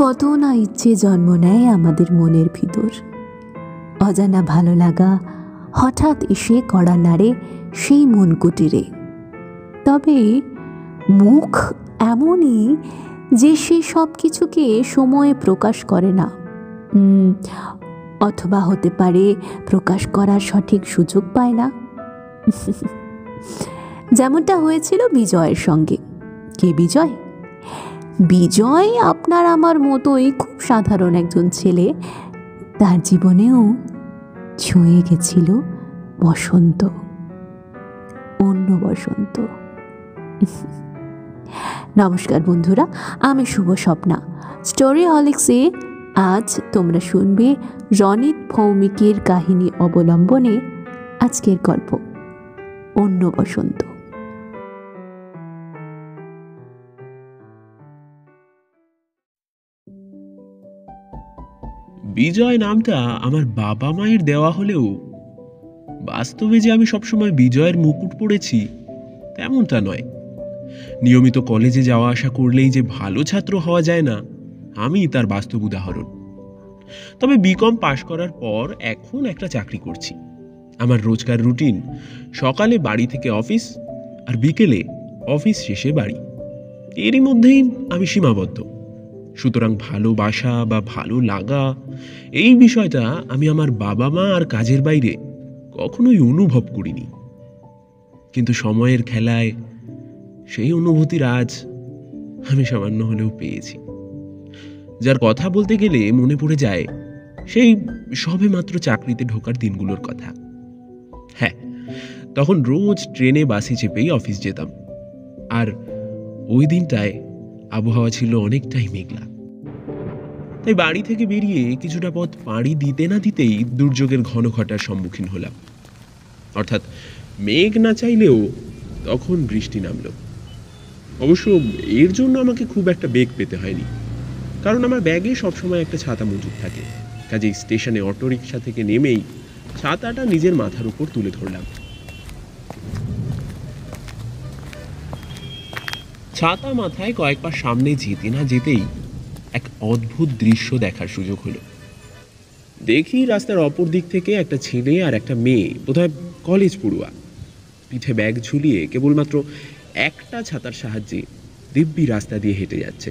কত না ইচ্ছে জন্ম নেয় আমাদের মনের ভিতর। অজানা ভালো লাগা হঠাৎ এসে কড়া নাড়ে সেই মন কুটিরে। তবে মুখ এমনই যে সে সব কিছুকে সময়ে প্রকাশ করে না। অথবা হতে পারে প্রকাশ করার সঠিক সুযোগ পায় না। যেমনটা হয়েছিল বিজয়ের সঙ্গে। কে বিজয়? বিজয় আপনার আমার মতোই খুব সাধারণ একজন ছেলে। তার জীবনেও ছুঁয়ে গেছিল বসন্ত, অন্য বসন্ত। নমস্কার বন্ধুরা, আমি শুভ স্বপ্না। স্টোরি হলিক্সে আজ তোমরা শুনবে রনিত ভৌমিকের কাহিনী অবলম্বনে আজকের গল্প, অন্য বসন্ত। বিজয় নামটা আমার বাবা মায়ের দেওয়া হলেও বাস্তবে যে আমি সবসময় বিজয়ের মুকুট পড়েছি, তেমনটা নয়। নিয়মিত কলেজে যাওয়া আসা করলেই যে ভালো ছাত্র হওয়া যায় না, আমি তার বাস্তব উদাহরণ। তবে বিকম পাশ করার পর এখন একটা চাকরি করছি। আমার রোজকার রুটিন, সকালে বাড়ি থেকে অফিস আর বিকেলে অফিস শেষে বাড়ি। এরই মধ্যেই আমি সীমাবদ্ধ। সুতরাং ভালোবাসা বা ভালো লাগা, এই বিষয়টা আমি আমার বাবা মা আর কাজের বাইরে কখনোই অনুভব করিনি। কিন্তু সময়ের খেলায় সেই অনুভূতির আজ আমি সামান্য হলেও পেয়েছি। যার কথা বলতে গেলে মনে পড়ে যায়, সেই সবে মাত্র চাকরিতে ঢোকার দিনগুলোর কথা। হ্যাঁ তখন রোজ ট্রেনে বাসে চেপেই অফিস যেতাম। আর ওই দিনটায় আবহাওয়া ছিল অনেকটাই মেঘলা। তাই বাড়ি থেকে বেরিয়ে কিছুটা পথ পাড়ি দিতে না দিতেই দুর্যোগের ঘন ঘটার সম্মুখীন হলাম। অর্থাৎ মেঘ না চাইলেও তখন বৃষ্টি নামলো। অবশ্য এর জন্য আমাকে খুব একটা বেগ পেতে হয়নি। কারণ আমার ব্যাগে সবসময় একটা ছাতা মজুদ থাকে। কাজেই স্টেশনে অটোরিকশা থেকে নেমেই ছাতাটা নিজের মাথার উপর তুলে ধরলাম। ছাতা মাথায় কয়েকবার সামনে যেতে না যেতেই এক অদ্ভুত দৃশ্য দেখার সুযোগ হলো। দেখি রাস্তার অপর দিক থেকে একটা ছেলে আর একটা মেয়ে, বোধহয় কলেজ পড়ুয়া। পিঠে ব্যাগ ঝুলিয়ে কেবলমাত্র একটা ছাতার সাহায্যে দিব্যি রাস্তা দিয়ে হেঁটে যাচ্ছে।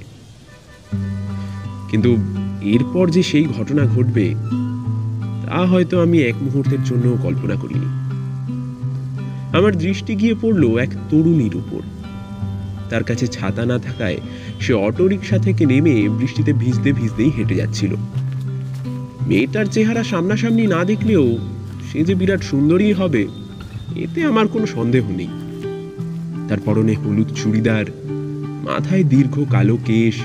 কিন্তু এরপর যে সেই ঘটনা ঘটবে, তা হয়তো আমি এক মুহূর্তের জন্য কল্পনা করিনি। আমার দৃষ্টি গিয়ে পড়ল এক তরুণীর উপর। তার কাছে ছাতা না থাকায় সে অটোরিকশা থেকে নেমে বৃষ্টিতে ভিজতে ভিজতেই হেঁটে যাচ্ছিল। মেয়েটার চেহারা সামনাসামনি না দেখলেও সে যে বিরাট সুন্দরী হবে, এতে আমার কোনো সন্দেহ নেই। তার পরনে হলুদ চুড়িদার, মাথায় দীর্ঘ কালো কেশ,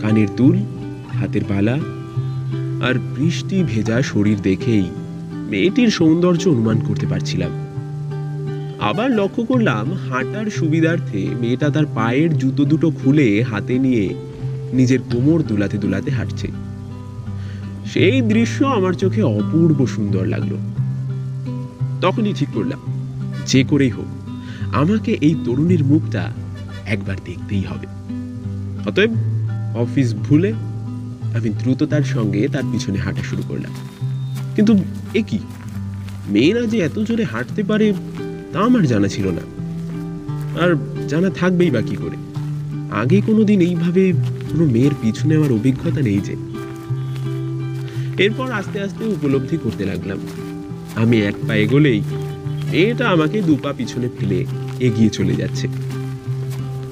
কানের দুল, হাতের বালা, আর বৃষ্টি ভেজা শরীর দেখেই মেয়েটির সৌন্দর্য অনুমান করতে পারছিলাম। আবার লক্ষ্য করলাম হাঁটার সুবিধার্থে মেয়েটা তার পায়ের জুতো দুটো খুলে হাতে নিয়ে নিজের কোমর দুলাতে দুলাতে হাঁটছে। সেই দৃশ্য আমার চোখে অপূর্ব সুন্দর লাগল। তখনই ঠিক করলাম, যে করেই হোক, আমাকে এই তরুণীর মুখটা একবার দেখতেই হবে। অতএব অফিস ভুলে আমি দ্রুততার সঙ্গে তার পিছনে হাঁটা শুরু করলাম। কিন্তু এ কি? মেয়েরা যে এত জোরে হাঁটতে পারে তা আমার জানা ছিল না। আর জানা থাকবেই বা কি করে। আগে কোনোদিন এইভাবে কোনো মেয়ের পিছু নেওয়ার অভিজ্ঞতা নেই যে। এরপর আস্তে আস্তে উপলব্ধি করতে লাগলাম। আমি এক পা এগোলেই মেয়েটা আমাকে দু পা পিছনে ফেলে এগিয়ে চলে যাচ্ছে।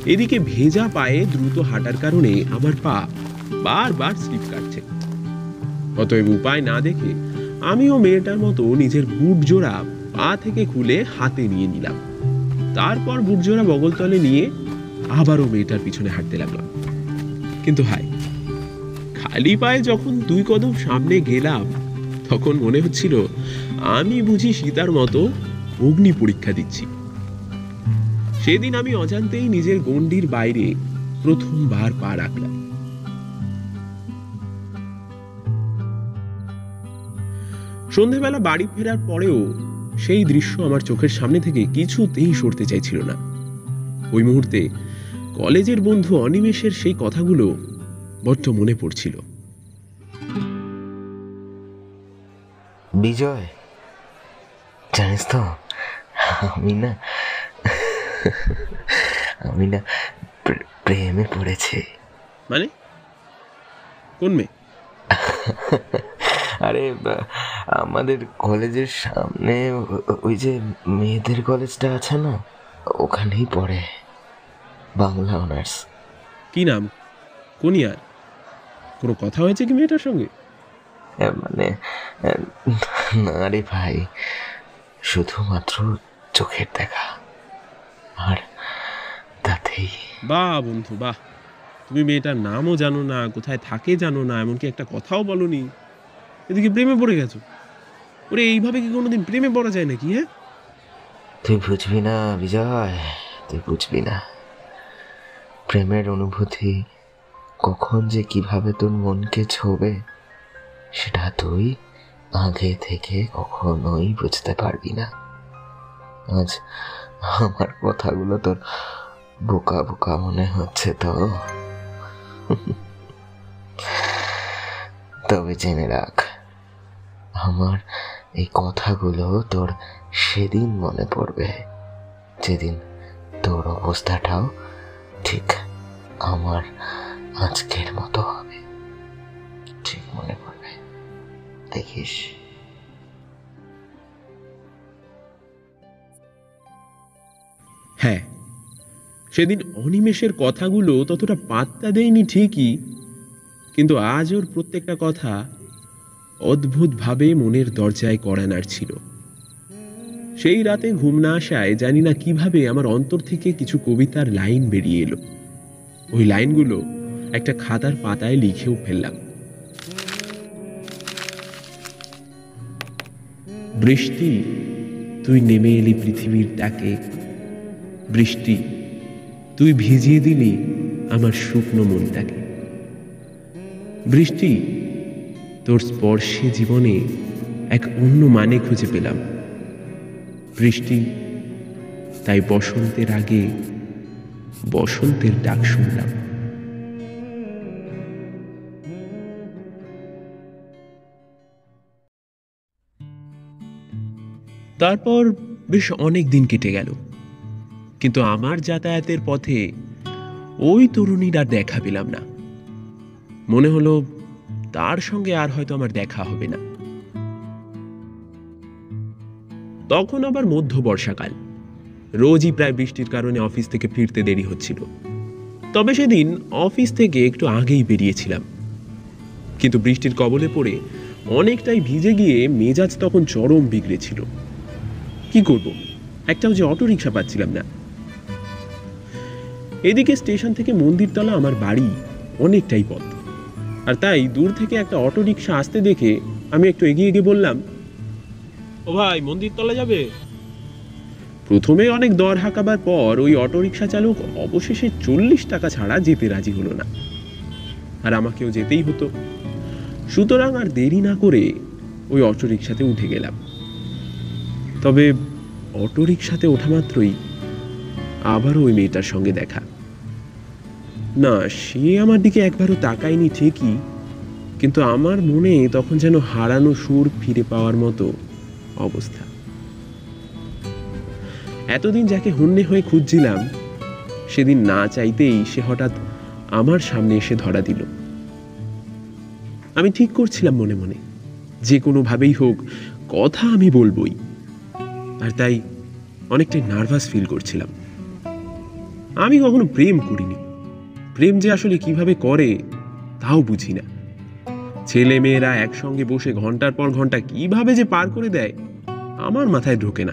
এদিকে ভেজা পায়ে দ্রুত হাঁটার কারণে আমার পা বারবার স্লিপ কাটছে। অতএব উপায় না দেখে আমিও মেয়েটার মতো নিজের বুট জোড়া পা থেকে খুলে হাতে নিয়ে নিলাম। তারপর বুট বগলতলে নিয়ে আবারও মেয়েটার পিছনে হাঁটতে লাগলাম। কিন্তু হাই খালি পায়ে যখন দুই কদম সামনে গেলাম, তখন মনে হচ্ছিল আমি বুঝি সীতার মতো অগ্নি পরীক্ষা দিচ্ছি। সেদিন আমি অজান্তেই নিজের গণ্ডির বাইরে প্রথমবার পা রাখলাম। সন্ধেবেলা বাড়ি ফেরার পরেও সেই দৃশ্য আমার চোখের সামনে থেকে কিছুতেই সরতে চাইছিল না। ওই মুহূর্তে কলেজের বন্ধু অনিমেষের সেই কথাগুলো বড্ড মনে পড়ছিল। বিজয় জানিস তো আমি না আমি না প্রেমে পড়েছি। মানে? কোন মেয়ে? আরে আমাদের কলেজের সামনে ওই যে মেয়েদের কলেজটা আছে না ওখানেই পড়ে বাংলা অনার্স। কি নাম? কোন ইয়ার কোনো কথা হয়েছে কি মেয়েটার সঙ্গে? মানে না রে ভাই শুধুমাত্র চোখের দেখা আর তাতেই। বাহ বন্ধু বাহ। তুমি মেয়েটার নামও জানো না কোথায় থাকে জানো না এমনকি একটা কথাও বলনি। এদিকে প্রেমে পড়ে গেছো। ওরে, এইভাবে কি কোনোদিন প্রেমে পড়া যায় নাকি হ্যাঁ? তুই বুঝবি না, বিজয়, তুই বুঝবি না। প্রেমের অনুভূতি কখন যে কীভাবে তোর মনকে ছোবে, সেটা তুই আগে থেকে কখনোই বুঝতে পারবি না। আজ আমার কথাগুলো তোর বোকা বোকা মনে হচ্ছে তো। তবে জেনে রাখ, আমার এই কথাগুলো তোর সেদিন মনে পড়বে। যেদিন তোর অবস্থাটাও ঠিক আমার আজকের মতো হবে। ঠিক মনে পড়বে। দেখিস। হ্যাঁ সেদিন অনিমেষের কথাগুলো ততটা পাত্তা দেয়নি ঠিকই, কিন্তু আজ ওর প্রত্যেকটা কথা অদ্ভুতভাবে মনের দরজায় কড়া নাড়ছিল সেই রাতে ঘুম না আসায় জানি না কীভাবে আমার অন্তর থেকে কিছু কবিতার লাইন বেরিয়ে এলো। ওই লাইনগুলো একটা খাতার পাতায় লিখেও ফেললাম। বৃষ্টি, তুই নেমে এলি পৃথিবীর ডাকে। বৃষ্টি, তুই ভিজিয়ে দিলি আমার শুকনো মনটাকে। বৃষ্টি তোর স্পর্শে জীবনে এক অন্য মানে খুঁজে পেলাম। বৃষ্টি, তাই বসন্তের আগে বসন্তের ডাক শুনলাম। তারপর বেশ অনেক দিন কেটে গেল। কিন্তু আমার যাতায়াতের পথে ওই তরুণীর দেখা পেলাম না। মনে হলো তার সঙ্গে আর হয়তো আমার দেখা হবে না। তখন আবার মধ্য বর্ষাকাল রোজই প্রায় বৃষ্টির কারণে অফিস থেকে ফিরতে দেরি হচ্ছিল। তবে সেদিন অফিস থেকে একটু আগেই বেরিয়েছিলাম। কিন্তু বৃষ্টির কবলে পড়ে অনেকটাই ভিজে গিয়ে মেজাজ তখন চরম বিগড়েছিল কি করব? একটাও যে অটো রিক্সা পাচ্ছিলাম না। এদিকে স্টেশন থেকে মন্দিরতলা আমার বাড়ি অনেকটাই পথ। আর তাই দূর থেকে একটা অটো রিক্সা আসতে দেখে আমি একটু এগিয়ে গিয়ে বললাম ও ভাই মন্দিরতলা যাবে? প্রথমে অনেক দর হাঁকাবার পর ওই অটো রিক্সা চালক অবশেষে চল্লিশ টাকা ছাড়া যেতে রাজি হলো না। আর আমাকেও যেতেই হতো। সুতরাং আর দেরি না করে ওই অটো রিক্সাতে উঠে গেলাম। তবে অটো রিক্সাতে ওঠা মাত্রই আবারও ওই মেয়েটার সঙ্গে দেখা। না, সে আমার দিকে একবারও তাকায়নি ঠিকই, কিন্তু আমার মনে তখন যেন হারানো সুর ফিরে পাওয়ার মতো অবস্থা। এতদিন যাকে হন্যে হয়ে খুঁজছিলাম, সেদিন না চাইতেই সে হঠাৎ আমার সামনে এসে ধরা দিল। আমি ঠিক করছিলাম মনে মনে, যে কোনোভাবেই হোক কথা আমি বলবই, আর তাই অনেকটাই নার্ভাস ফিল করছিলাম। আমি কখনো প্রেম করিনি প্রেম যে আসলে কীভাবে করে তাও বুঝি না। ছেলে মেয়েরা একসঙ্গে বসে ঘণ্টার পর ঘণ্টা কীভাবে যে পার করে দেয় আমার মাথায় ঢোকে না।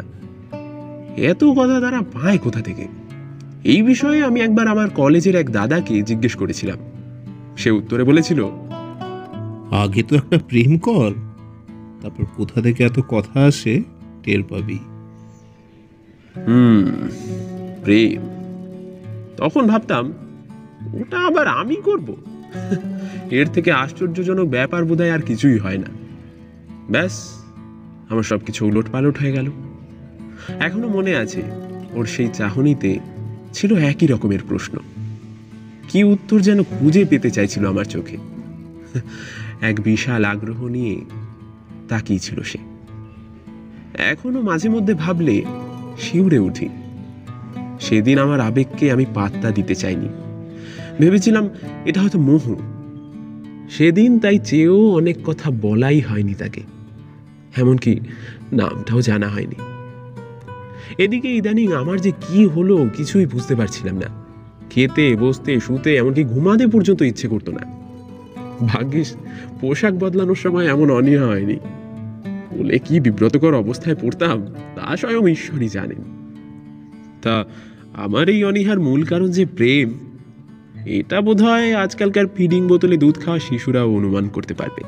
এত কথা তারা পায় কোথা থেকে? এই বিষয়ে আমি একবার আমার কলেজের এক দাদাকে জিজ্ঞেস করেছিলাম। সে উত্তরে বলেছিল আগে তো একটা প্রেম কর তারপর কোথা থেকে এত কথা আসে টের পাবি। হুম প্রেম। তখন ভাবতাম ওটা আবার আমি করব? এর থেকে আশ্চর্যজনক ব্যাপার বোধহয় আর কিছুই হয় না। ব্যাস, আমার সব কিছু উলট পালট হয়ে গেল। এখনও মনে আছে, ওর সেই চাহনিতে ছিল একই রকমের প্রশ্ন। কি উত্তর যেন খুঁজে পেতে চাইছিল আমার চোখে। এক বিশাল আগ্রহ নিয়ে তাকিয়েছিল সে। এখনও মাঝে মধ্যে ভাবলে শিউরে উঠি। সেদিন আমার আবেগকে আমি পাত্তা দিতে চাইনি। ভেবেছিলাম এটা হয়তো মোহ। সেদিন তাই চেয়েও অনেক কথা বলাই হয়নি তাকে। এমনকি নামটাও জানা হয়নি। এদিকে ইদানিং আমার যে কি হলো কিছুই বুঝতে পারছিলাম না। খেতে, বসতে, শুতে, এমনকি ঘুমাতে পর্যন্ত ইচ্ছে করতো না। ভাগ্যিস পোশাক বদলানোর সময় এমন অনীহা হয়নি। বলে কি বিব্রতকর অবস্থায় পড়তাম, তা স্বয়ং ঈশ্বরই জানেন। তা আমার এই অনীহার মূল কারণ যে প্রেম এটা বোধহয় আজকালকার ফিডিং বোতলে দুধ খাওয়া শিশুরাও অনুমান করতে পারবে।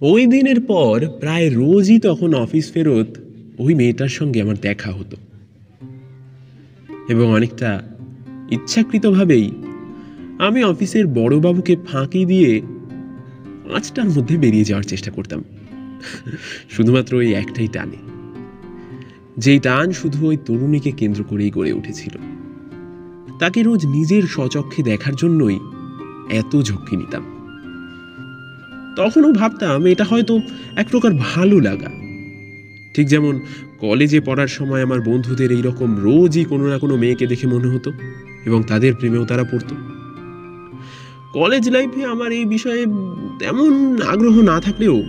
ওই দিনের পর প্রায় রোজই তখন অফিস ফেরত ওই মেয়েটার সঙ্গে আমার দেখা হতো। এবং অনেকটা ইচ্ছাকৃতভাবেই আমি অফিসের বড়বাবুকে ফাঁকি দিয়ে পাঁচটার মধ্যে বেরিয়ে যাওয়ার চেষ্টা করতাম। শুধুমাত্র ওই একটাই টানে। যেই টান শুধু ওই তরুণীকে কেন্দ্র করেই গড়ে উঠেছিল। তাকে রোজ নিজের স্বচক্ষে দেখার জন্যই এত ঝক্কি নিতাম। তখনও ভাবতাম, এটা হয়তো এক প্রকার ভালো লাগা। ঠিক যেমন কলেজে পড়ার সময় আমার বন্ধুদের এই রকম রোজই কোনো না কোনো মেয়েকে দেখে মনে হতো এবং তাদের প্রেমেও তারা পড়তো। কলেজ লাইফে আমার এই বিষয়ে তেমন আগ্রহ না থাকলেও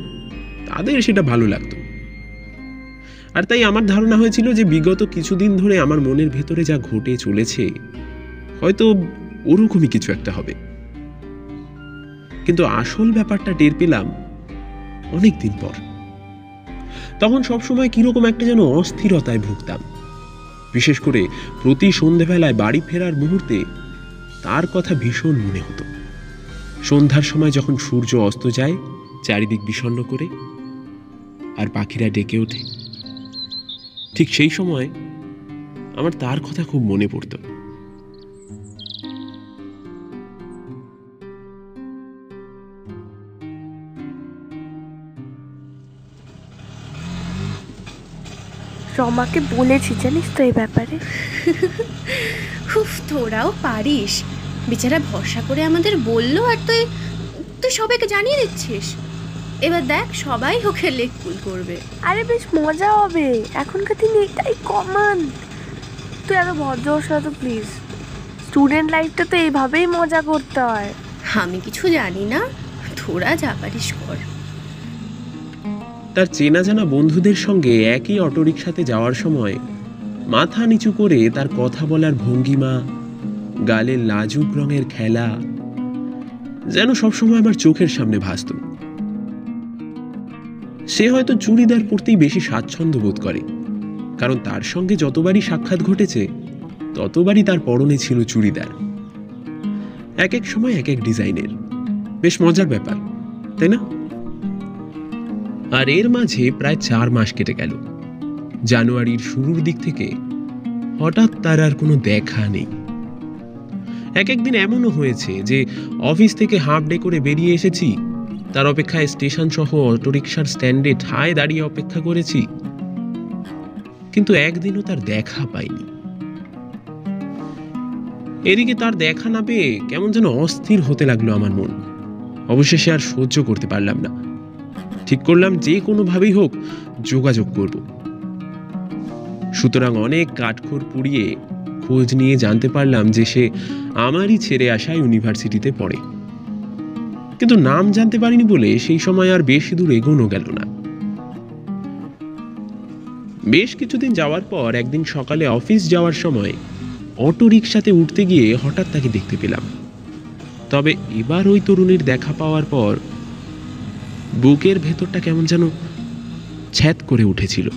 তাদের সেটা ভালো লাগতো। আর তাই আমার ধারণা হয়েছিল যে বিগত কিছুদিন ধরে আমার মনের ভেতরে যা ঘটে চলেছে, হয়তো ওরকমই কিছু একটা হবে। কিন্তু আসল ব্যাপারটা টের পেলাম অনেক দিন পর। তখন সবসময় কীরকম একটা যেন অস্থিরতায় ভুগতাম। বিশেষ করে প্রতি সন্ধেবেলায় বাড়ি ফেরার মুহূর্তে তার কথা ভীষণ মনে হতো। সন্ধ্যার সময় যখন সূর্য অস্ত যায়, চারিদিক বিষণ্ণ করে, আর পাখিরা ডেকে ওঠে। ঠিক সেই সময় আমার তার কথা খুব মনে পড়তো। রমাকে বলেছি জানিস তো এই ব্যাপারে? হুফ তোরাও পারিস। বেচারা ভরসা করে আমাদের বলল আর তুই তুই সবাইকে জানিয়ে দিচ্ছিস। এবার দেখ সবাই ওকে লেগ পুল করবে। আরে বেশ মজা হবে। এখনকার দিনে এটাই কমন তুই এত ভদ্র হোস না তো প্লিজ স্টুডেন্ট লাইফটা তো এইভাবেই মজা করতে হয়। আমি কিছু জানি না। তোরা যা পারিস কর। তার চেনা জানা বন্ধুদের সঙ্গে একই অটোরিকশাতে যাওয়ার সময় মাথা নিচু করে তার কথা বলার ভঙ্গিমা গালে লাজুক রঙের খেলা যেন সবসময় আমার চোখের সামনে ভাসত। সে হয়তো চুড়িদার পরতেই বেশি স্বাচ্ছন্দ্য বোধ করে। কারণ তার সঙ্গে যতবারই সাক্ষাৎ ঘটেছে, ততবারই তার পরনে ছিল চুড়িদার। এক এক সময় এক এক ডিজাইনের। বেশ মজার ব্যাপার, তাই না? আর এর মাঝে প্রায় চার মাস কেটে গেল। জানুয়ারির শুরুর দিক থেকে হঠাৎ তার আর কোনো দেখা নেই। এক একদিন এমনও হয়েছে যে, অফিস থেকে হাফ ডে করে বেরিয়ে এসেছি তার অপেক্ষায় স্টেশন সহ অটোরিকশার স্ট্যান্ডে ঠায় দাঁড়িয়ে অপেক্ষা করেছি। কিন্তু একদিনও তার দেখা পাইনি। এদিকে তার দেখা না পেয়ে কেমন যেন অস্থির হতে লাগল আমার মন। অবশেষে আর সহ্য করতে পারলাম না। ঠিক করলাম যে কোনোভাবেই হোক যোগাযোগ করব। সুতরাং অনেক কাঠখড় পুড়িয়ে খোঁজ নিয়ে জানতে পারলাম যে সে আমারই ছেড়ে আসা ইউনিভার্সিটিতে পড়ে। কিন্তু নাম জানতে পারিনি বলে সেই সময় আর বেশি দূর এগোনো গেল না। বেশ কিছুদিন যাওয়ার পর একদিন সকালে অফিস যাওয়ার সময় অটো রিক্সাতে উঠতে গিয়ে হঠাৎ তাকে দেখতে পেলাম। তবে এবার ওই তরুণীর দেখা পাওয়ার পর বুকের ভেতরটা কেমন যেন ছ্যাদ করে উঠেছিল।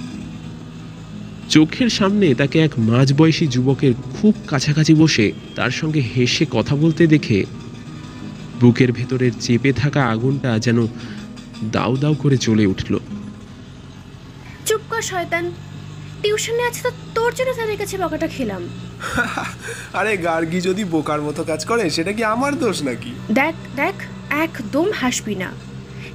চোখের সামনে তাকে এক মাঝবয়সী যুবকের খুব কাছাকাছি বসে তার সঙ্গে হেসে কথা বলতে দেখে বুকের ভেতরের চেপে থাকা আগুনটা যেন দাউ দাউ করে চলে উঠল। চুপ কর শয়তান। টিউশনে আছে তো তোর জন্য তাদের কাছে বকাটা খেলাম। আরে গার্গি যদি বোকার মতো কাজ করে সেটা কি আমার দোষ নাকি? দেখ দেখ একদম হাসবি না।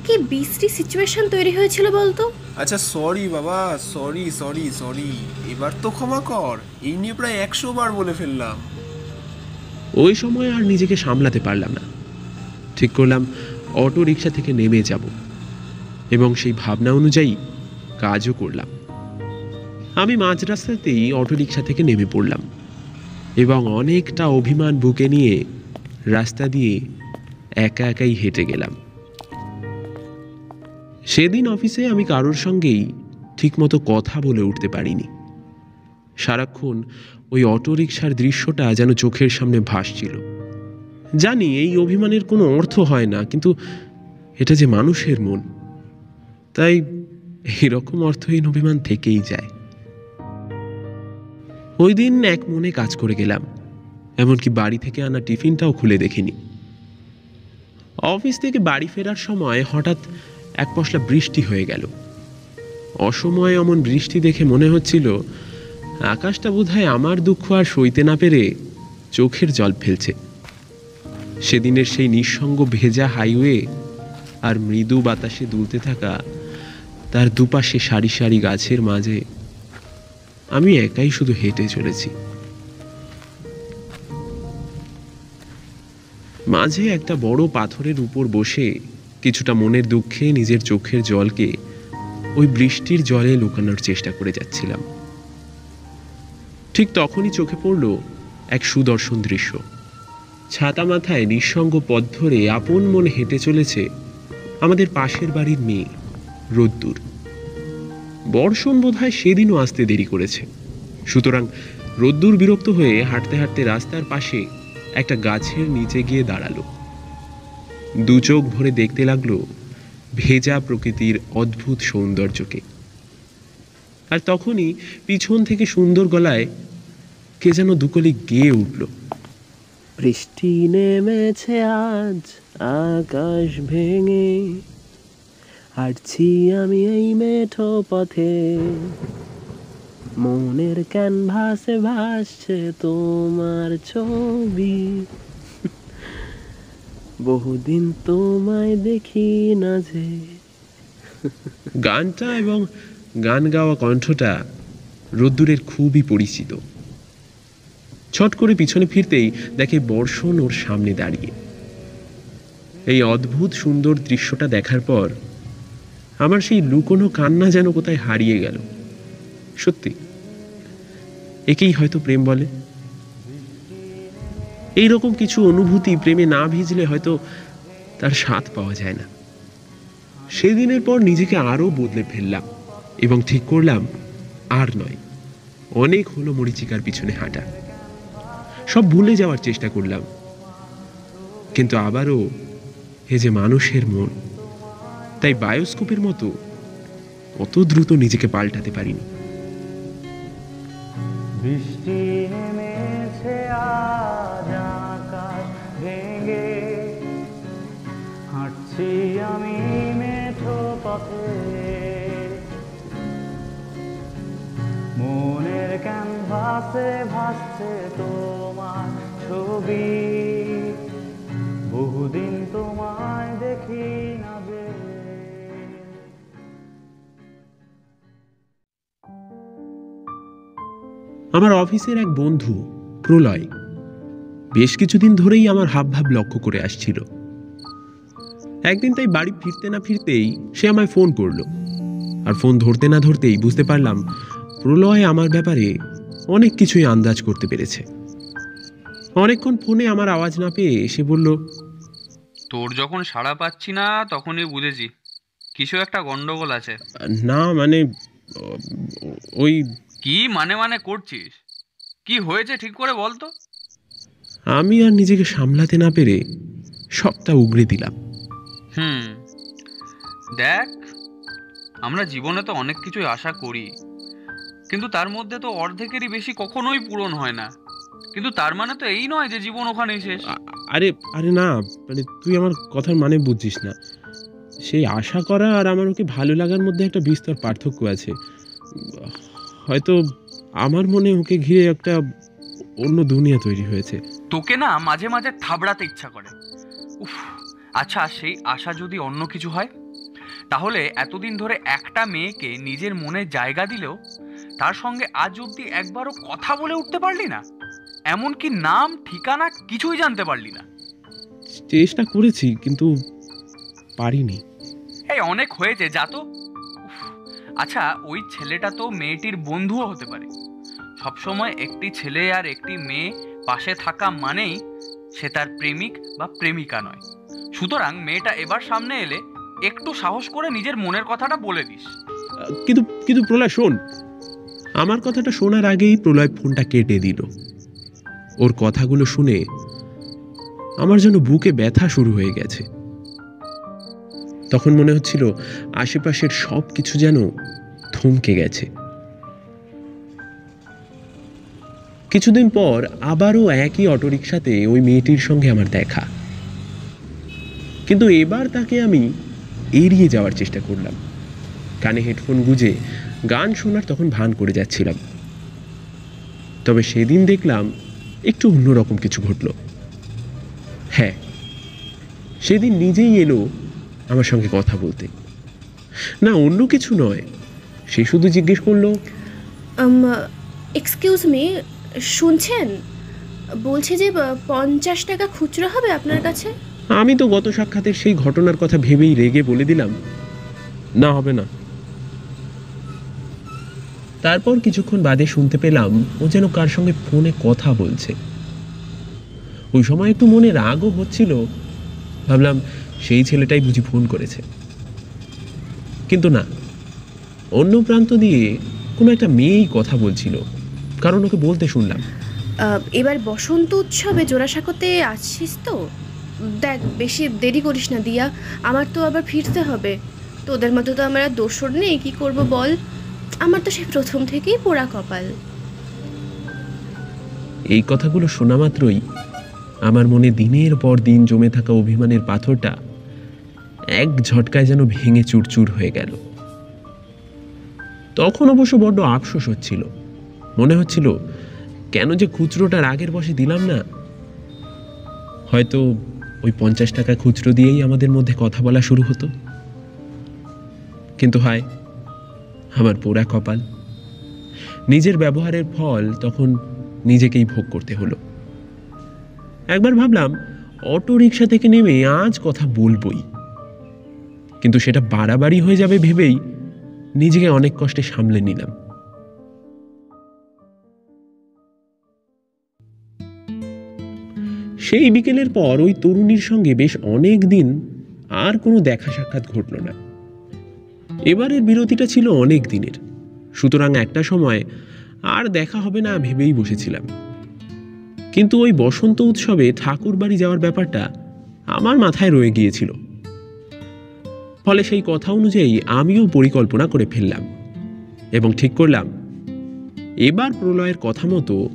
কি বিশ্রী সিচুয়েশন তৈরি হয়েছিল বলতো? আচ্ছা সরি বাবা সরি সরি সরি এবার তো ক্ষমা কর। এই নিয়ে প্রায় একশো বার বলে ফেললাম। ওই সময় আর নিজেকে সামলাতে পারলাম না। ঠিক করলাম, অটো রিক্সা থেকে নেমে যাব এবং সেই ভাবনা অনুযায়ী কাজও করলাম। আমি মাঝ রাস্তাতেই অটো রিক্সা থেকে নেমে পড়লাম এবং অনেকটা অভিমান বুকে নিয়ে রাস্তা দিয়ে একা একাই হেঁটে গেলাম। সেদিন অফিসে আমি কারোর সঙ্গেই ঠিকমতো কথা বলে উঠতে পারিনি। সারাক্ষণ ওই অটোরিকশার দৃশ্যটা যেন চোখের সামনে ভাসছিল। জানি এই অভিমানের কোনো অর্থ হয় না, কিন্তু এটা যে মানুষের মন, তাই এরকম অর্থহীন অভিমান থেকেই যায়। ওই দিন এক মনে কাজ করে গেলাম, এমনকি বাড়ি থেকে আনা টিফিনটাও খুলে দেখিনি। অফিস থেকে বাড়ি ফেরার সময় হঠাৎ এক পশলা বৃষ্টি হয়ে গেল। অসময়ে অমন বৃষ্টি দেখে মনে হচ্ছিল, আকাশটা বোধহয় আমার দুঃখ আর সইতে না পেরে চোখের জল ফেলছে। সেদিনের সেই নিঃসঙ্গ ভেজা হাইওয়ে আর মৃদু বাতাসে দুলতে থাকা তার দুপাশে সারি সারি গাছের মাঝে আমি একাই শুধু হেঁটে চলেছি। মাঝে একটা বড় পাথরের উপর বসে কিছুটা মনের দুঃখে নিজের চোখের জলকে ওই বৃষ্টির জলে লুকানোর চেষ্টা করে যাচ্ছিলাম। ঠিক তখনই চোখে পড়ল এক সুদর্শন দৃশ্য। ছাতা মাথায় নিঃসঙ্গ পথ ধরে আপন মনে হেঁটে চলেছে আমাদের পাশের বাড়ির মেয়ে, রোদ্দুর। বর্ষণ বোধহয় সেদিনও আসতে দেরি করেছে। সুতরাং রোদ্দুর বিরক্ত হয়ে হাঁটতে হাঁটতে রাস্তার পাশে একটা গাছের নিচে গিয়ে দাঁড়াল। দু চোখ ভরে দেখতে লাগল ভেজা প্রকৃতির অদ্ভুত সৌন্দর্যকে। আর তখনই পিছন থেকে সুন্দর গলায় কে যেন দুকলি গেয়ে উঠল। বৃষ্টি নেমেছে আজ, আকাশ ভেঙে। হাঁটছি আমি এই মেঠো পথে। মনের ক্যানভাসে ভাসছে তোমার ছবি। বহুদিন তোমায় দেখি না যে। গানটা এবং গান গাওয়া কণ্ঠটা রোদ্দুরের খুবই পরিচিত। ছট করে পিছনে ফিরতেই দেখে বর্ষণ ওর সামনে দাঁড়িয়ে। এই অদ্ভুত সুন্দর দৃশ্যটা দেখার পর আমার সেই লুকোনো কান্না যেন কোথায় হারিয়ে গেল। সত্যি, একেই হয়তো প্রেম বলে। এই রকম কিছু অনুভূতি প্রেমে না ভিজলে হয়তো তার স্বাদ পাওয়া যায় না। সেদিনের পর নিজেকে আরও বদলে ফেললাম এবং ঠিক করলাম, আর নয়, অনেক হলো মরিচিকার পিছনে হাঁটা। সব ভুলে যাওয়ার চেষ্টা করলাম। কিন্তু আবারও এ যে মানুষের মন, তাই বায়োস্কোপের মতো অত দ্রুত নিজেকে পাল্টাতে পারিনি। বৃষ্টি নেমেছে আকাশ ভেঙে। হাঁটছি আমি মেঠো পথে। মনের ক্যানভাসে ভাসছে তোমার ছবি। বহুদিন তোমায় দেখি না যে। আমার অফিসের এক বন্ধু, প্রলয়, বেশ কিছুদিন ধরেই আমার হাবভাব লক্ষ্য করে আসছিল। একদিন তাই বাড়ি ফিরতে না ফিরতেই সে আমায় ফোন করল। আর ফোন ধরতে না ধরতেই বুঝতে পারলাম, প্রলয় আমার ব্যাপারে অনেক কিছুই আন্দাজ করতে পেরেছে। অনেকক্ষণ ফোনে আমার আওয়াজ না পেয়ে সে বলল তোর যখন সাড়া পাচ্ছি না তখনই বুঝেছি। কিছু একটা গন্ডগোল আছে। না মানে ওই কি মানে মানে করছিস? কি হয়েছে ঠিক করে বল তো। আমি আর নিজেকে সামলাতে না পেরে সবটা উগড়ে দিলাম। হুম দেখ আমরা জীবনে তো অনেক কিছুই আশা করি কিন্তু তার মধ্যে তো অর্ধেকেরই বেশি কখনোই পূরণ হয় না। কিন্তু তার মানে তো এই নয় যে জীবন ওখানেই শেষ। আরে আরে না মানে তুই আমার কথার মানে বুঝছিস না। সেই আশা করা আর আমার ওকে ভালো লাগার মধ্যে একটা বিস্তর পার্থক্য আছে। হয়তো আমার মনে ওকে ঘিরে একটা অন্য দুনিয়া তৈরি হয়েছে। তোকে না মাঝে মাঝে থাবড়াতে ইচ্ছা করে। উফ আচ্ছা সেই আশা যদি অন্য কিছু হয়? তাহলে এতদিন ধরে একটা মেয়েকে নিজের মনে জায়গা দিলেও তার সঙ্গে আজ অবধি একবারও কথা বলে উঠতে পারলি না? এমনকি নাম ঠিকানা কিছুই জানতে পারলি না। চেষ্টা করেছি কিন্তু পারিনি। এই অনেক হয়েছে যা তো। আচ্ছা ওই ছেলেটা তো মেয়েটির বন্ধুও হতে পারে। সবসময় একটি ছেলে আর একটি মেয়ে পাশে থাকা মানেই সে তার প্রেমিক বা প্রেমিকা নয়। সুতরাং মেয়েটা এবার সামনে এলে একটু সাহস করে নিজের মনের কথাটা বলে দিস। কিন্তু কিন্তু প্রলয় শোন। আমার কথাটা শোনার আগেই প্রলয় ফোনটা কেটে দিল। ওর কথাগুলো শুনে আমার যেন বুকে ব্যথা শুরু হয়ে গেছে। তখন মনে হচ্ছিল আশেপাশের সব কিছু যেন থমকে গেছে। কিছুদিন পর আবারও একই অটোরিকশাতে ওই মেয়েটির সঙ্গে আমার দেখা। কিন্তু এবার তাকে আমি এড়িয়ে যাওয়ার চেষ্টা করলাম। কানে হেডফোন গুজে গান শোনার তখন ভান করে যাচ্ছিলাম। তবে সেদিন দেখলাম একটু অন্যরকম কিছু ঘটল। হ্যাঁ সেদিন নিজেই এলো আমার সঙ্গে কথা বলতে। না অন্য কিছু নয়। সে শুধু জিজ্ঞেস করল এক্সকিউজ মি শুনছেন? বলছে যে পঞ্চাশ টাকা খুচরো হবে আপনার কাছে? আমি তো গত সাক্ষাতের সেই ঘটনার কথা ভেবেই রেগে বলে দিলাম। না হবে না। তারপর কিছুক্ষণ বাদে শুনতে পেলাম ও যেন কার সঙ্গে ফোনে কথা বলছে। ওই সময় একটু মনে রাগও হচ্ছিল। ভাবলাম সেই ছেলেটাই বুঝি ফোন করেছে। কিন্তু না, অন্য প্রান্ত দিয়ে কোনো একটা মেয়েই কথা বলছিল, কারণ ওকে বলতে শুনলাম। এবার বসন্ত উৎসবে জোড়াসাঁকোতে আসছিস তো? দেখ, বেশি দেরি করিস না, দিয়া। আমার তো আবার ফিরতে হবে। তোদের মতো তো আমার আর দোসর নেই, কি করব বল? আমার তো সেই প্রথম থেকেই পোড়া কপাল। এই কথাগুলো শোনা মাত্রই আমার মনে দিনের পর দিন জমে থাকা অভিমানের পাথরটা এক ঝটকায় যেন ভেঙে চুরচুর হয়ে গেল। তখন অবশ্য বড্ড আফসোস হচ্ছিল। মনে হচ্ছিল, কেন যে খুচরোটার আগের বসে দিলাম না? হয়তো ওই পঞ্চাশ টাকা খুচরো দিয়েই আমাদের মধ্যে কথা বলা শুরু হতো। কিন্তু হায় আমার পোড়া কপাল। নিজের ব্যবহারের ফল তখন নিজেকেই ভোগ করতে হলো। একবার ভাবলাম, অটো রিক্সা থেকে নেমে আজ কথা বলবই। কিন্তু সেটা বাড়াবাড়ি হয়ে যাবে ভেবেই নিজেকে অনেক কষ্টে সামলে নিলাম। সেই বিকেলের পর ওই তরুণীর সঙ্গে বেশ অনেক দিন আর কোনো দেখা সাক্ষাৎ ঘটল না। এবারের বিরতিটা ছিল অনেক দিনের। সুতরাং একটা সময় আর দেখা হবে না ভেবেই বসেছিলাম। কিন্তু ওই বসন্ত উৎসবে ঠাকুর বাড়ি যাওয়ার ব্যাপারটা আমার মাথায় রয়ে গিয়েছিল। ফলে সেই কথা অনুযায়ী আমিও পরিকল্পনা করে ফেললাম এবং ঠিক করলাম, এবার প্রলয়ের কথা মতো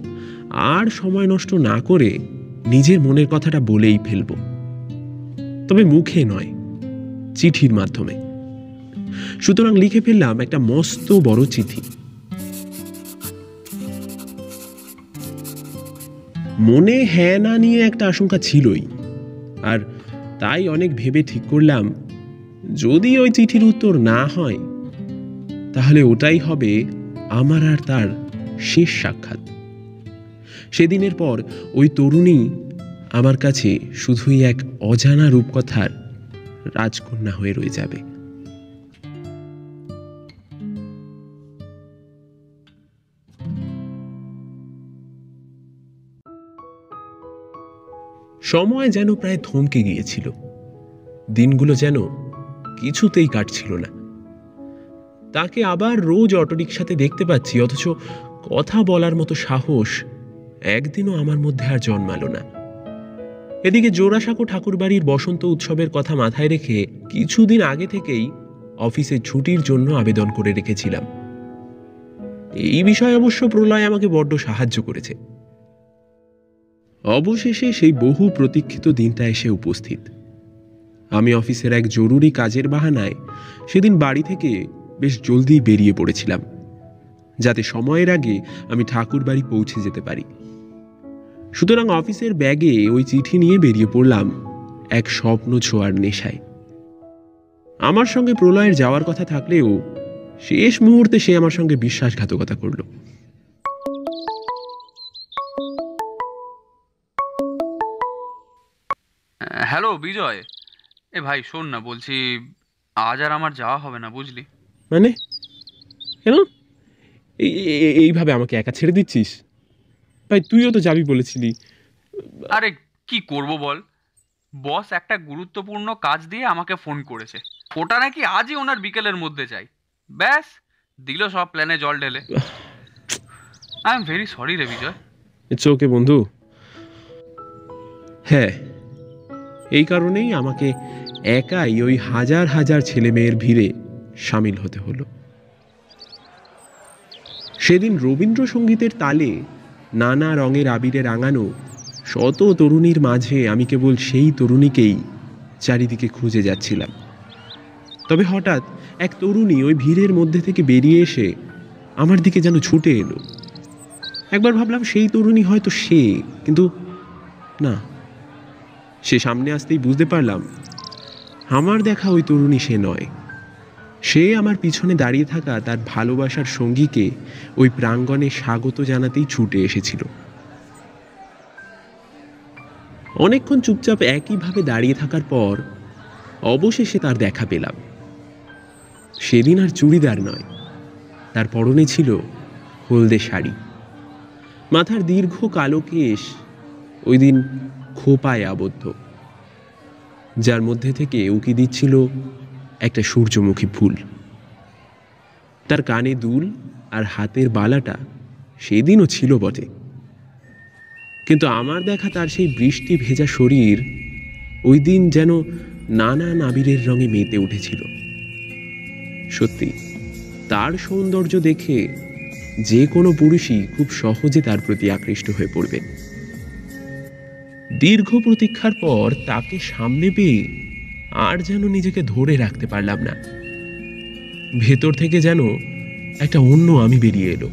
আর সময় নষ্ট না করে নিজের মনের কথাটা বলেই ফেলব। তবে মুখে নয়, চিঠির মাধ্যমে। সুতরাং লিখে ফেললাম একটা মস্ত বড় চিঠি। মনে হ্যাঁ না নিয়ে একটা আশঙ্কা ছিলই, আর তাই অনেক ভেবে ঠিক করলাম, যদি ওই চিঠির উত্তর না হয়, তাহলে ওটাই হবে আমার আর তার শেষ সাক্ষাৎ। সেদিনের পর ওই তরুণী আমার কাছে শুধুই এক অজানা রূপকথার রাজকন্যা হয়ে রয়ে যাবে। সময় যেন প্রায় থমকে গিয়েছিল। দিনগুলো যেন কিছুতেই কাটছিল না। তাকে আবার রোজ অটোরিকশাতে দেখতে পাচ্ছি, অথচ কথা বলার মতো সাহস একদিনও আমার মধ্যে আর জন্মালো না। এদিকে জোড়াসাঁকো ঠাকুরবাড়ির বসন্ত উৎসবের কথা মাথায় রেখে কিছুদিন আগে থেকেই অফিসে ছুটির জন্য আবেদন করে রেখেছিলাম। এই বিষয়ে অবশ্য প্রলয় আমাকে বড্ড সাহায্য করেছে। অবশেষে সেই বহু প্রতীক্ষিত দিনটা এসে উপস্থিত। আমি অফিসের এক জরুরি কাজের বাহানায় সেদিন বাড়ি থেকে বেশ জলদি বেরিয়ে পড়েছিলাম, যাতে সময়ের আগে আমি ঠাকুর বাড়ি পৌঁছে যেতে পারি। সুতরাং অফিসের ব্যাগে ওই চিঠি নিয়ে বেরিয়ে পড়লাম এক স্বপ্ন ছোঁয়ার নেশায়। আমার সঙ্গে প্রলয়ের যাওয়ার কথা থাকলেও শেষ মুহূর্তে সে আমার সঙ্গে বিশ্বাসঘাতকতা করল। হ্যালো বিজয়। এ ভাই শোন না বলছি আজ আর আমার যাওয়া হবে না বুঝলি? মানে? কেন? এইভাবে আমাকে একা ছেড়ে দিচ্ছিস? ভাই তুইও তো যাবি বলেছিলি। আরে কি করব বল? বস একটা গুরুত্বপূর্ণ কাজ দিয়ে আমাকে ফোন করেছে। ওটা নাকি আজই ওনার বিকেলের মধ্যে চাই। ব্যাস দিল সব প্ল্যানে জল ঢেলে। আই এম ভেরি সরি রে বিজয়। ইটস ওকে বন্ধু। হ্যাঁ এই কারণেই আমাকে একাই ওই হাজার হাজার ছেলে মেয়ের ভিড়ে সামিল হতে হলো। সেদিন রবীন্দ্রসঙ্গীতের তালে নানা রঙের আবিরে রাঙানো শত তরুণীর মাঝে আমি কেবল সেই তরুণীকেই চারিদিকে খুঁজে যাচ্ছিলাম। তবে হঠাৎ এক তরুণী ওই ভিড়ের মধ্যে থেকে বেরিয়ে এসে আমার দিকে যেন ছুটে এলো। একবার ভাবলাম সেই তরুণী হয়তো সে, কিন্তু না সে সামনে আসতেই বুঝতে পারলাম, আমার দেখা ওই তরুণী সে নয়। সে আমার পিছনে দাঁড়িয়ে থাকা তার ভালোবাসার সঙ্গীকে ওই প্রাঙ্গণে স্বাগত জানাতেই ছুটে এসেছিল। অনেকক্ষণ চুপচাপ একইভাবে দাঁড়িয়ে থাকার পর অবশেষে তার দেখা পেলাম। সেদিন আর চুড়িদার নয়, তার পরনে ছিল হলদে শাড়ি। মাথার দীর্ঘ কালো কেশ ওই দিন খোপায় আবদ্ধ, যার মধ্যে থেকে উকি দিচ্ছিল একটা সূর্যমুখী ফুল। তার কানে দুল আর হাতের বালাটা সেদিনও ছিল বটে। কিন্তু আমার দেখা তার সেই বৃষ্টি ভেজা শরীর ওই দিন যেন নানান আবিরের রঙে মেতে উঠেছিল। সত্যি, তার সৌন্দর্য দেখে যে কোনো পুরুষই খুব সহজে তার প্রতি আকৃষ্ট হয়ে পড়বেন দীর্ঘ প্রতীক্ষার পর তাকে সামনে পেয়ে আর যেন নিজেকে ধরে রাখতে পারলাম না। ভেতর থেকে যেন একটা অন্য আমি বেরিয়ে এলো।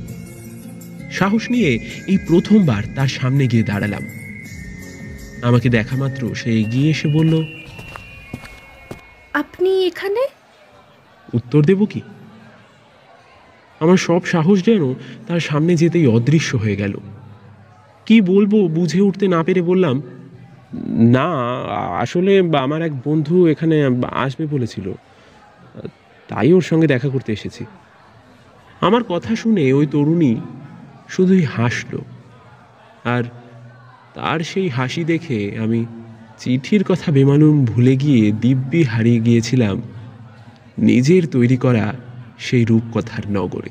সাহস নিয়ে এই প্রথমবার তার সামনে গিয়ে দাঁড়ালাম। আমাকে দেখা মাত্র সে এগিয়ে এসে বলল আপনি এখানে? উত্তর দেব কি? আমার সব সাহস যেন তার সামনে যেতেই অদৃশ্য হয়ে গেল। কি বলব, বুঝে উঠতে না পেরে বললাম, না, আসলে আমার এক বন্ধু এখানে আসবে বলেছিল। তাই ওর সঙ্গে দেখা করতে এসেছি। আমার কথা শুনে ওই তরুণী শুধুই হাসলো। আর তার সেই হাসি দেখে আমি চিঠির কথা বেমালুম ভুলে গিয়ে দিব্যি হারিয়ে গিয়েছিলাম নিজের তৈরি করা সেই রূপকথার নগরে।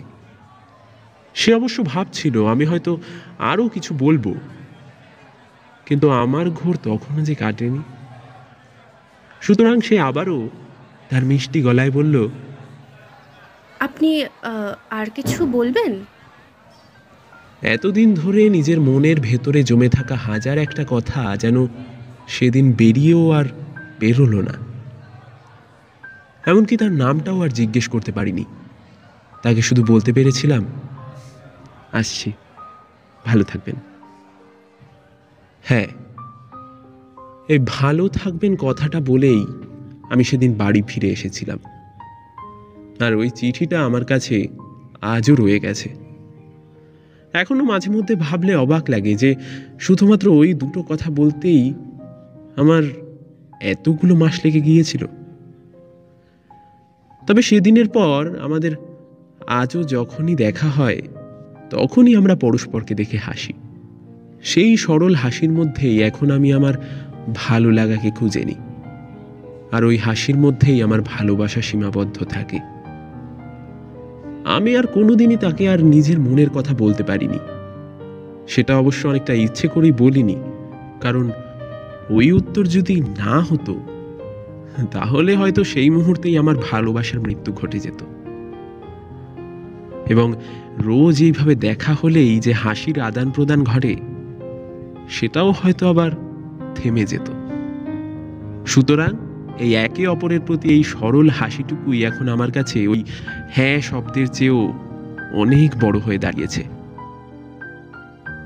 সে অবশ্য ভাবছিল আমি হয়তো আরও কিছু বলব। কিন্তু আমার ঘোর তখনও যে কাটেনি। সুতরাং সে আবারও তার মিষ্টি গলায় বলল আপনি আর কিছু বলবেন? এতদিন ধরে নিজের মনের ভেতরে জমে থাকা হাজার একটা কথা যেন সেদিন বেরিয়েও আর বেরোলো না। এমনকি তার নামটাও আর জিজ্ঞেস করতে পারিনি। তাকে শুধু বলতে পেরেছিলাম আসছি। ভালো থাকবেন। হ্যাঁ এই ভালো থাকবেন কথাটা বলেই আমি সেদিন বাড়ি ফিরে এসেছিলাম। আর ওই চিঠিটা আমার কাছে আজও রয়ে গেছে। এখনও মাঝে মধ্যে ভাবলে অবাক লাগে যে শুধুমাত্র ওই দুটো কথা বলতেই আমার এতগুলো মাস লেগে গিয়েছিল। তবে সেদিনের পর আমাদের আজও যখনই দেখা হয় তখনই আমরা পরস্পরকে দেখে হাসি। সেই সরল হাসির মধ্যেই এখন আমি আমার ভালো লাগাকে খুঁজে নিই। আর ওই হাসির মধ্যেই আমার ভালোবাসা সীমাবদ্ধ থাকে। আমি আর কোনোদিনই তাকে আর নিজের মনের কথা বলতে পারিনি। সেটা অবশ্য অনেকটা ইচ্ছে করেই বলিনি। কারণ ওই উত্তর যদি না হতো, তাহলে হয়তো সেই মুহূর্তেই আমার ভালোবাসার মৃত্যু ঘটে যেত। এবং রোজ এইভাবে দেখা হলেই যে হাসির আদান প্রদান ঘটে, সেটাও হয়তো আবার থেমে যেত। সুতরাং এই একে অপরের প্রতি এই সরল হাসিটুকুই এখন আমার কাছে ওই হ্যাঁ শব্দের চেয়েও অনেক বড় হয়ে দাঁড়িয়েছে।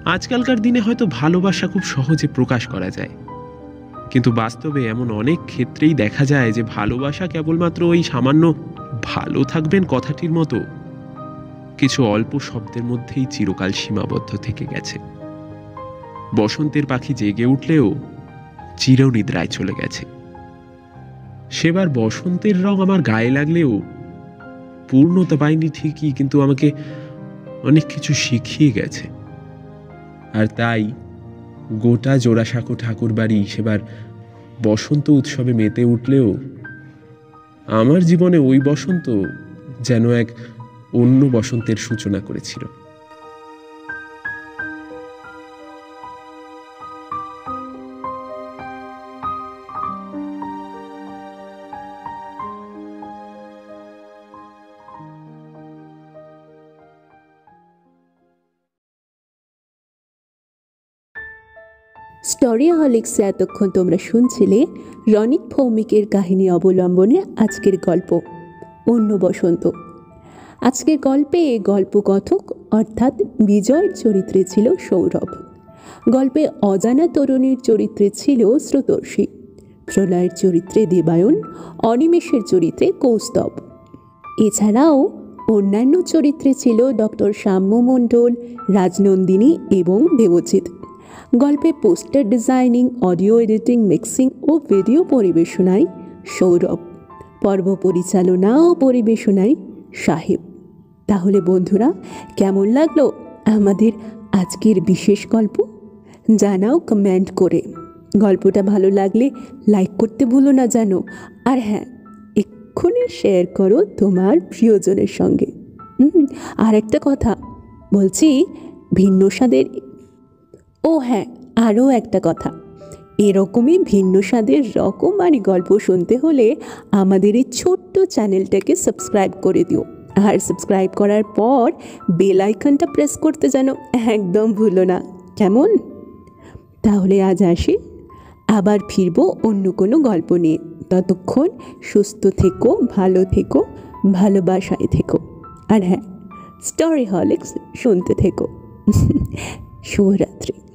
আজকালকার দিনে হয়তো ভালোবাসা খুব সহজে প্রকাশ করা যায়। কিন্তু বাস্তবে এমন অনেক ক্ষেত্রেই দেখা যায় যে ভালোবাসা কেবলমাত্র ওই সামান্য ভালো থাকবেন কথাটির মতো কিছু অল্প শব্দের মধ্যেই চিরকাল সীমাবদ্ধ থেকে গেছে। বসন্তের পাখি জেগে উঠলেও চিরনিদ্রায় চলে গেছে। সেবার বসন্তের রং আমার গায়ে লাগলেও পূর্ণতা পাইনি ঠিকই, কিন্তু আমাকে অনেক কিছু শিখিয়ে গেছে। আর তাই গোটা জোড়াসাঁকো ঠাকুর বাড়ি সেবার বসন্ত উৎসবে মেতে উঠলেও আমার জীবনে ওই বসন্ত যেন এক অন্য বসন্তের সূচনা করেছিল। স্টোরি হলিক্সে এতক্ষণ তোমরা শুনছিলে রনিক ভৌমিকের কাহিনী অবলম্বনে আজকের গল্প। অন্য বসন্ত। আজকের গল্পে গল্পকথক অর্থাৎ বিজয়ের চরিত্রে ছিল সৌরভ। গল্পে অজানা তরুণীর চরিত্রে ছিল শ্রুতর্ষী প্রলয়ের চরিত্রে দেবায়ন, অনিমেষের চরিত্রে কৌস্তব। এছাড়াও অন্যান্য চরিত্রে ছিল ডক্টর সাম্য মণ্ডল, রাজনন্দিনী এবং দেবজিৎ। গল্পে poster designing, audio editing, mixing ও ভিডিও পরিবেশনায় সৌরভ। পর্ব পরিচালনা ও পরিবেশনায় সাহেব। তাহলে বন্ধুরা, কেমন লাগল আমাদের আজকের বিশেষ গল্প? জানাও কমেন্ট করে। গল্পটা ভালো লাগলে লাইক করতে ভুলো না জানো। আর হ্যাঁ এক্ষুনি শেয়ার করো তোমার প্রিয়জনের সঙ্গে। আর একটা কথা বলছি, ভিন্ন স্বাদের ও হ্যাঁ আরও একটা কথা। এরকমই ভিন্ন স্বাদের রকমারি গল্প শুনতে হলে আমাদের এই ছোট্ট চ্যানেলটাকে সাবস্ক্রাইব করে দিও। আর সাবস্ক্রাইব করার পর বেল আইকনটা প্রেস করতে যেন একদম ভুলো না। কেমন? তাহলে আজ আসি। আবার ফিরবো অন্য কোনো গল্প নিয়ে। ততক্ষণ সুস্থ থেকো, ভালো থেকো, ভালোবাসায় থেকো। আর হ্যাঁ স্টোরি হলিক্স শুনতে থেকো। শুভরাত্রি।